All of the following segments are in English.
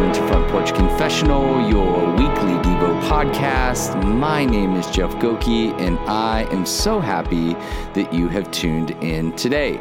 welcome to Front Porch Confessional, your weekly Devo podcast. My name is Jeff Goki, and I am so happy that you have tuned in today.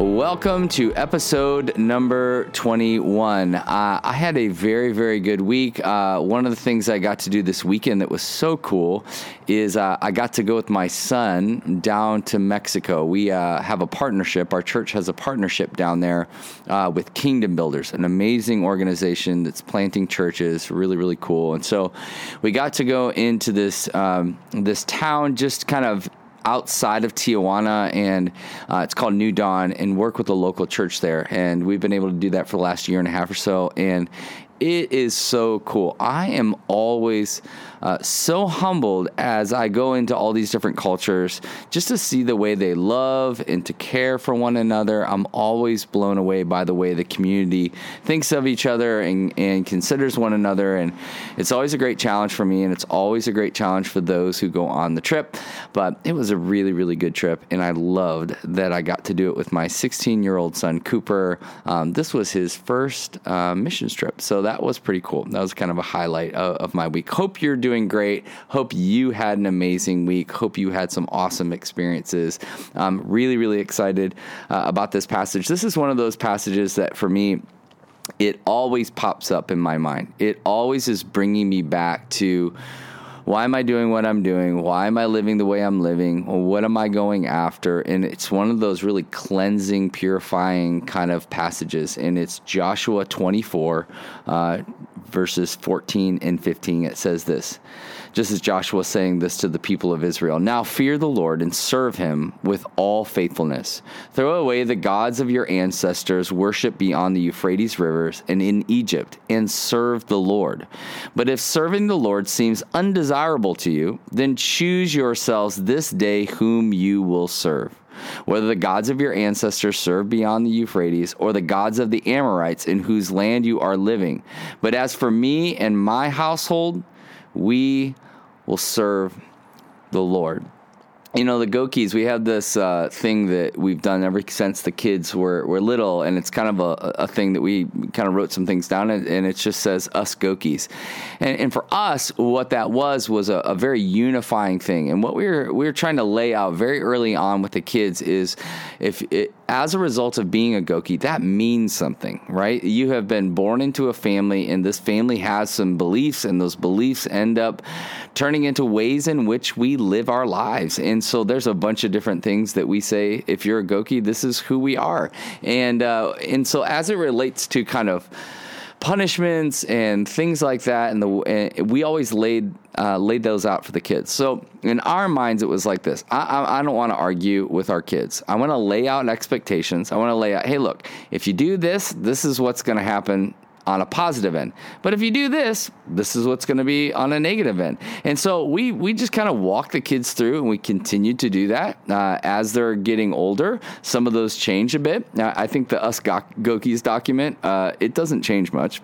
Welcome to episode number 21. Uh, I had a very, very good week. Uh, one of the things I got to do this weekend that was so cool is uh, I got to go with my son down to Mexico. We uh, have a partnership, our church has a partnership down there uh, with Kingdom Builders, an amazing organization that's planting churches, really, really cool. And so we got to go into this, um, this town just kind of outside of Tijuana, and uh, it's called New Dawn, and work with a local church there. And we've been able to do that for the last year and a half or so, and it is so cool. I am always uh, so humbled as I go into all these different cultures just to see the way they love and to care for one another. I'm always blown away by the way the community thinks of each other and, and considers one another. And it's always a great challenge for me, and it's always a great challenge for those who go on the trip. But it was a really, really good trip, and I loved that I got to do it with my 16 year old son, Cooper. Um, this was his first uh, missions trip, so that was pretty cool. That was kind of a highlight of, of my week. Hope you're doing doing great. Hope you had an amazing week. Hope you had some awesome experiences. I'm really, really excited uh, about this passage. This is one of those passages that for me, it always pops up in my mind. It always is bringing me back to why am I doing what I'm doing? Why am I living the way I'm living? What am I going after? And it's one of those really cleansing, purifying kind of passages. And it's Joshua 24, uh, verses 14 and 15. It says this just as Joshua is saying this to the people of Israel Now fear the Lord and serve him with all faithfulness. Throw away the gods of your ancestors, worship beyond the Euphrates rivers and in Egypt, and serve the Lord. But if serving the Lord seems undesirable to you, then choose yourselves this day whom you will serve whether the gods of your ancestors serve beyond the Euphrates or the gods of the Amorites in whose land you are living. But as for me and my household, we will serve the Lord you know the Gokis. We have this uh, thing that we've done ever since the kids were, were little, and it's kind of a, a thing that we kind of wrote some things down, and, and it just says us Gokis. And, and for us, what that was was a, a, very unifying thing. And what we were we were trying to lay out very early on with the kids is if it, as a result of being a Goki, that means something, right? You have been born into a family, and this family has some beliefs, and those beliefs end up turning into ways in which we live our lives. And so there's a bunch of different things that we say, if you're a Goki, this is who we are. And, uh, and so as it relates to kind of, punishments and things like that. And the and we always laid uh, laid those out for the kids. So in our minds, it was like this. I, I, I don't want to argue with our kids. I want to lay out expectations. I want to lay out, hey, look, if you do this, this is what's going to happen on a positive end. But if you do this, this is what's going to be on a negative end. And so we we just kind of walk the kids through, and we continue to do that uh, as they're getting older. Some of those change a bit. I think the Us Gokis document uh, it doesn't change much,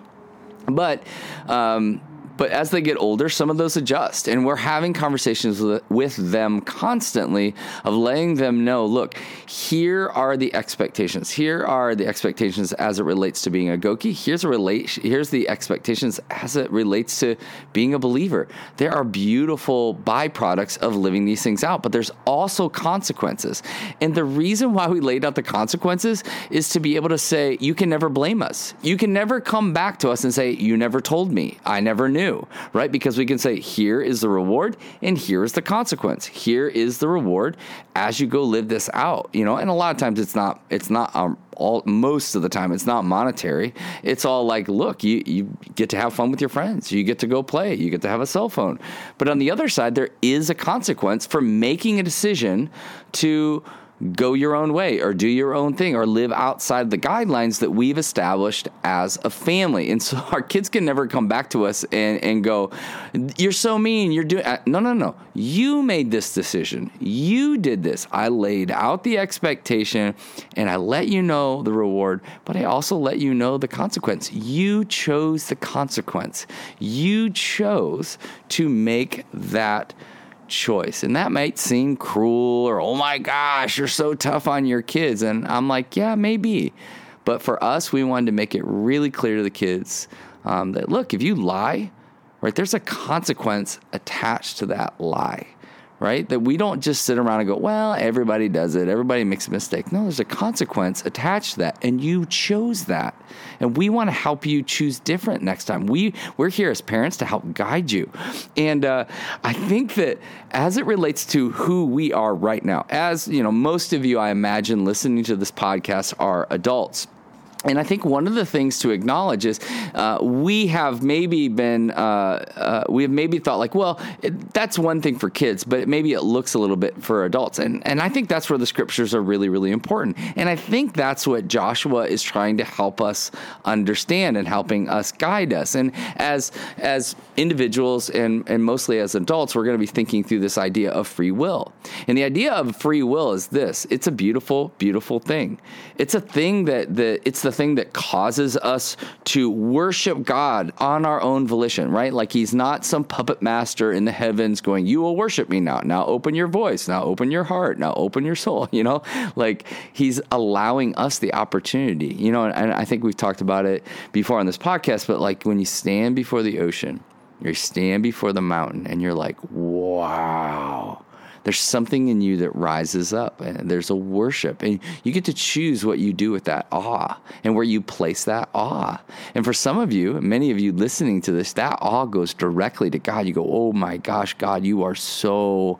but. Um, but as they get older, some of those adjust. And we're having conversations with them constantly of letting them know look, here are the expectations. Here are the expectations as it relates to being a Goki. Here's, a relate, here's the expectations as it relates to being a believer. There are beautiful byproducts of living these things out, but there's also consequences. And the reason why we laid out the consequences is to be able to say, you can never blame us. You can never come back to us and say, you never told me. I never knew right? Because we can say, here is the reward and here is the consequence. Here is the reward as you go live this out, you know? And a lot of times it's not, it's not, um, all most of the time it's not monetary it's all like look you you get to have fun with your friends you get to go play you get to have a cell phone but on the other side there is a consequence for making a decision to go your own way or do your own thing or live outside the guidelines that we've established as a family. And so our kids can never come back to us and, and go, You're so mean. You're doing. Uh, no, no, no. You made this decision. You did this. I laid out the expectation and I let you know the reward, but I also let you know the consequence. You chose the consequence. You chose to make that choice. And that might seem cruel or, oh my gosh, you're so tough on your kids. And I'm like, yeah, maybe. But for us, we wanted to make it really clear to the kids um, that look, if you lie, right, there's a consequence attached to that lie right? That we don't just sit around and go, well, everybody does it, everybody makes a mistake. No, there's a consequence attached to that, and you chose that. And we want to help you choose different next time. We we're here as parents to help guide you, and uh, I think that as it relates to who we are right now, as you know, most of you, I imagine, listening to this podcast are adults and I think one of the things to acknowledge is uh, we have maybe been, uh, uh, we have maybe thought like, well, it, that's one thing for kids, but maybe it looks a little bit for adults. And, and I think that's where the scriptures are really, really important. And I think that's what Joshua is trying to help us understand and helping us guide us. And as, as individuals and, and mostly as adults, we're going to be thinking through this idea of free will. And the idea of free will is this it's a beautiful, beautiful thing. It's a thing that, that it's the thing that causes us to worship God on our own volition, right? Like he's not some puppet master in the heavens going, You will worship me now. Now open your voice. Now open your heart. Now open your soul. You know, like he's allowing us the opportunity, you know, and I think we've talked about it before on this podcast, but like when you stand before the ocean, you stand before the mountain and you're like, Wow there's something in you that rises up and there's a worship and you get to choose what you do with that awe and where you place that awe. And for some of you, many of you listening to this, that awe goes directly to God. You go, "Oh my gosh, God, you are so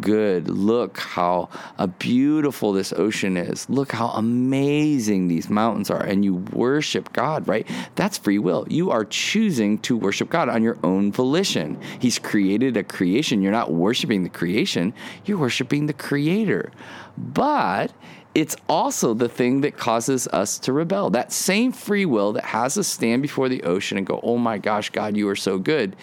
good. Look how uh, beautiful this ocean is. Look how amazing these mountains are. And you worship God, right? That's free will. You are choosing to worship God on your own volition. He's created a creation. You're not worshiping the creation, you're worshiping the creator. But it's also the thing that causes us to rebel. That same free will that has us stand before the ocean and go, Oh my gosh, God, you are so good,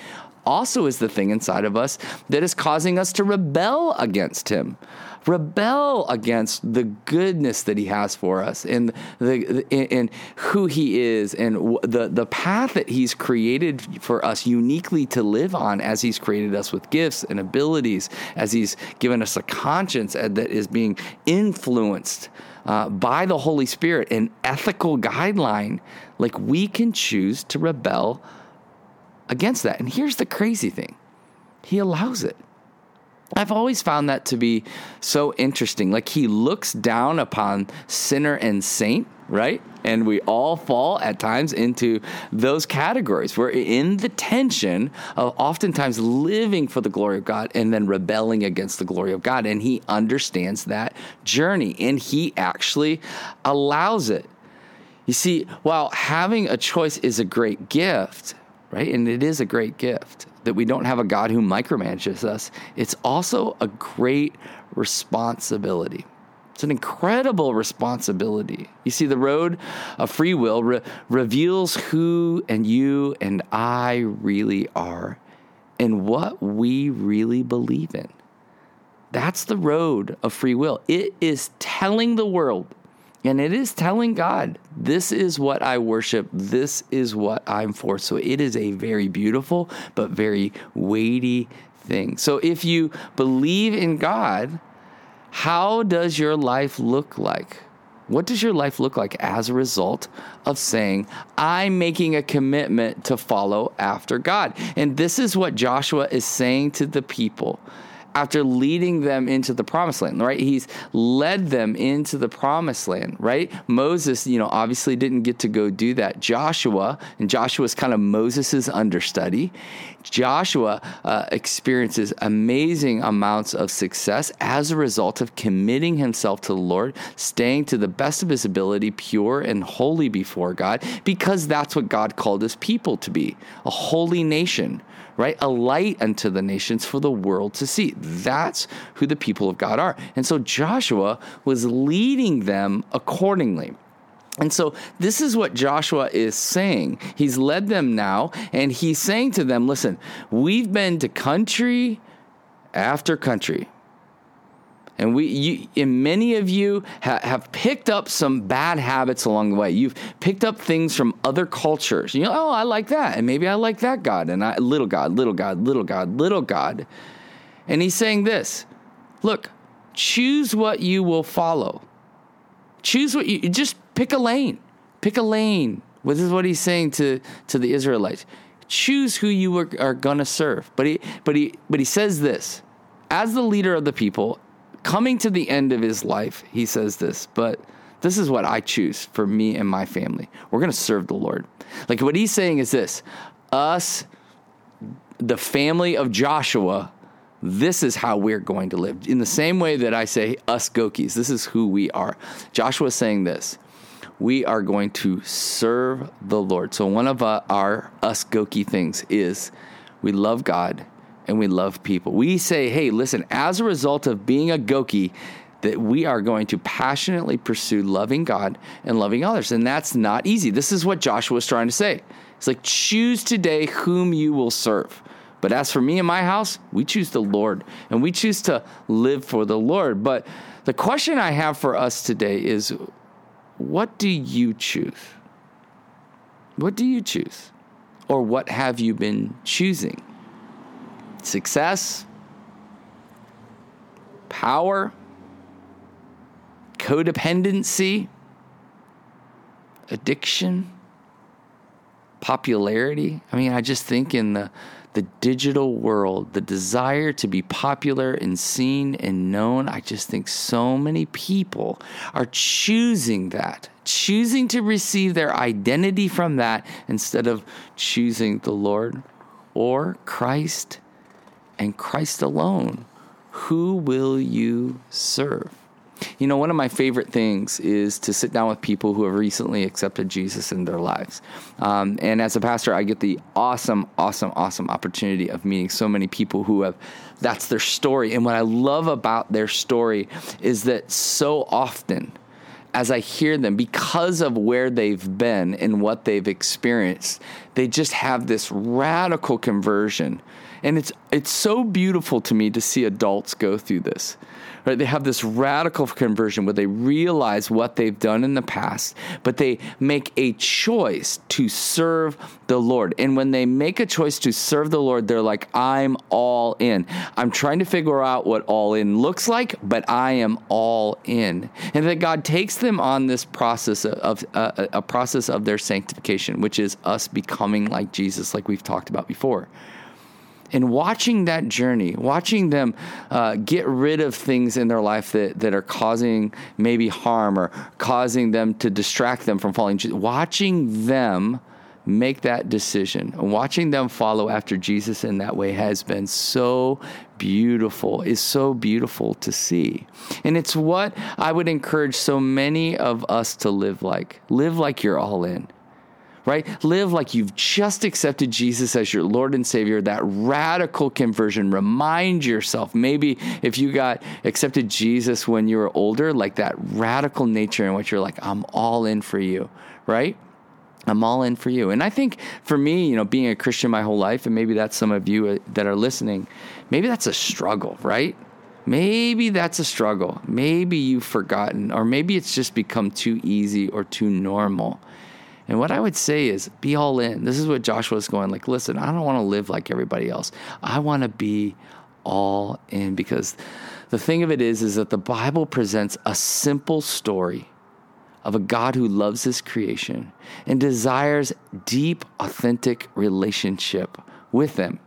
also is the thing inside of us that is causing us to rebel against Him. Rebel against the goodness that He has for us and the, and who He is and the the path that He's created for us uniquely to live on as He's created us with gifts and abilities, as He's given us a conscience that is being influenced uh, by the Holy Spirit, an ethical guideline. Like we can choose to rebel against that. And here's the crazy thing He allows it. I've always found that to be so interesting. Like he looks down upon sinner and saint, right? And we all fall at times into those categories. We're in the tension of oftentimes living for the glory of God and then rebelling against the glory of God. And he understands that journey and he actually allows it. You see, while having a choice is a great gift, right? And it is a great gift that we don't have a God who micromanages us. It's also a great responsibility. It's an incredible responsibility. You see, the road of free will re- reveals who and you and I really are and what we really believe in. That's the road of free will. It is telling the world and it is telling God, this is what I worship, this is what I'm for. So it is a very beautiful but very weighty thing. So if you believe in God, how does your life look like? What does your life look like as a result of saying, I'm making a commitment to follow after God? And this is what Joshua is saying to the people after leading them into the promised land, right? He's led them into the promised land, right? Moses, you know, obviously didn't get to go do that. Joshua, and Joshua's kind of Moses's understudy. Joshua uh, experiences amazing amounts of success as a result of committing himself to the Lord, staying to the best of his ability, pure and holy before God, because that's what God called his people to be a holy nation right? A light unto the nations for the world to see. That's who the people of God are. And so Joshua was leading them accordingly. And so this is what Joshua is saying. He's led them now, and he's saying to them, listen, we've been to country after country. And we, you, and many of you ha- have picked up some bad habits along the way. You've picked up things from other cultures. You know, oh, I like that, and maybe I like that God, and I little God, little God, little God, little God. And he's saying this: Look, choose what you will follow. Choose what you just pick a lane. Pick a lane This is what he's saying to, to the Israelites. Choose who you are, are going to serve. But he, but, he, but he says this as the leader of the people, coming to the end of his life, he says this, but this is what I choose for me and my family. We're going to serve the Lord. Like what he's saying is this us, the family of Joshua, this is how we're going to live. In the same way that I say us Gokis, this is who we are. Joshua is saying this. We are going to serve the Lord. So one of uh, our us Goki things is we love God and we love people. We say, hey, listen, as a result of being a Goki, that we are going to passionately pursue loving God and loving others. And that's not easy. This is what Joshua was trying to say. It's like, choose today whom you will serve. But as for me and my house, we choose the Lord and we choose to live for the Lord. But the question I have for us today is what do you choose? What do you choose? Or what have you been choosing? Success? Power? Codependency? Addiction? Popularity? I mean, I just think in the the digital world, the desire to be popular and seen and known. I just think so many people are choosing that, choosing to receive their identity from that instead of choosing the Lord or Christ and Christ alone. Who will you serve? You know, one of my favorite things is to sit down with people who have recently accepted Jesus in their lives. Um, and as a pastor, I get the awesome, awesome, awesome opportunity of meeting so many people who have that's their story. And what I love about their story is that so often, as I hear them, because of where they've been and what they've experienced, they just have this radical conversion. And it's it's so beautiful to me to see adults go through this right? They have this radical conversion where they realize what they've done in the past, but they make a choice to serve the Lord. And when they make a choice to serve the Lord, they're like, I'm all in. I'm trying to figure out what all in looks like, but I am all in. And that God takes them on this process of, uh, a process of their sanctification, which is us becoming like Jesus, like we've talked about before and watching that journey, watching them uh, get rid of things in their life that, that are causing maybe harm or causing them to distract them from following Jesus, watching them make that decision and watching them follow after Jesus in that way has been so beautiful, is so beautiful to see. And it's what I would encourage so many of us to live like. Live like you're all in right? Live like you've just accepted Jesus as your Lord and Savior, that radical conversion. Remind yourself, maybe if you got accepted Jesus when you were older, like that radical nature in which you're like, I'm all in for you, right? I'm all in for you. And I think for me, you know, being a Christian my whole life, and maybe that's some of you uh, that are listening, maybe that's a struggle, right? Maybe that's a struggle. Maybe you've forgotten, or maybe it's just become too easy or too normal. And what I would say is be all in. This is what Joshua's going like, listen, I don't want to live like everybody else. I want to be all in because the thing of it is is that the Bible presents a simple story of a God who loves his creation and desires deep authentic relationship with them.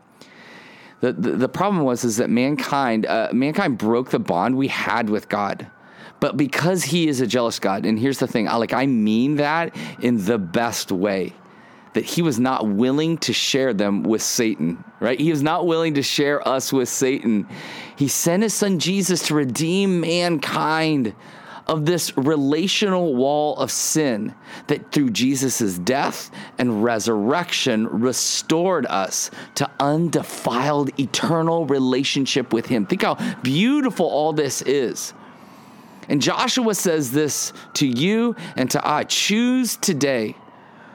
The, the, the problem was is that mankind uh, mankind broke the bond we had with God. But because he is a jealous God, and here's the thing, I, like I mean that in the best way. That he was not willing to share them with Satan, right? He was not willing to share us with Satan. He sent his son Jesus to redeem mankind of this relational wall of sin that through Jesus' death and resurrection restored us to undefiled eternal relationship with Him. Think how beautiful all this is. And Joshua says this to you and to I choose today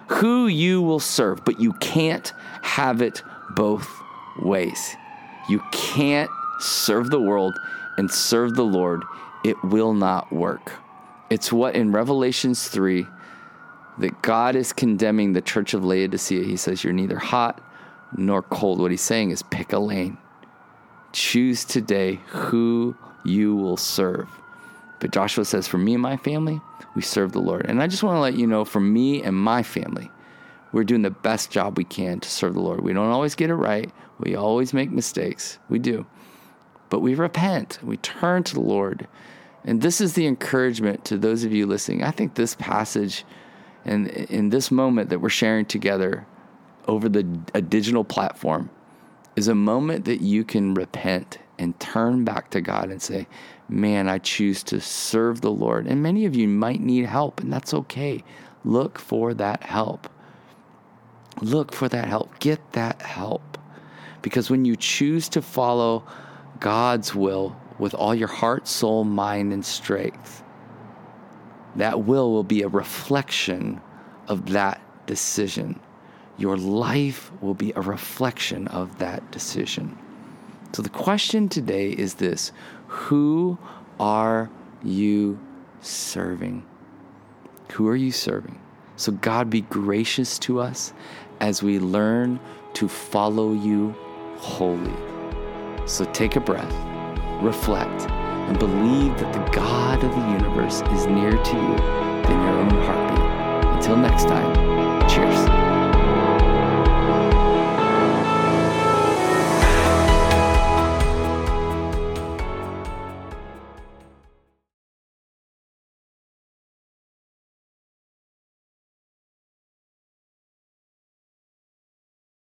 who you will serve, but you can't have it both ways. You can't serve the world and serve the Lord. It will not work. It's what in Revelations 3 that God is condemning the church of Laodicea. He says, You're neither hot nor cold. What he's saying is pick a lane. Choose today who you will serve But Joshua says, For me and my family, we serve the Lord. And I just want to let you know, for me and my family, we're doing the best job we can to serve the Lord. We don't always get it right, we always make mistakes. We do. But we repent, we turn to the Lord. And this is the encouragement to those of you listening. I think this passage and in this moment that we're sharing together over the a digital platform is a moment that you can repent and turn back to God and say, Man, I choose to serve the Lord. And many of you might need help, and that's okay. Look for that help. Look for that help. Get that help. Because when you choose to follow God's will with all your heart, soul, mind, and strength, that will will be a reflection of that decision. Your life will be a reflection of that decision. So the question today is this Who are you serving? Who are you serving? So, God be gracious to us as we learn to follow you wholly. So, take a breath, reflect, and believe that the God of the universe is nearer to you than your own heartbeat. Until next time.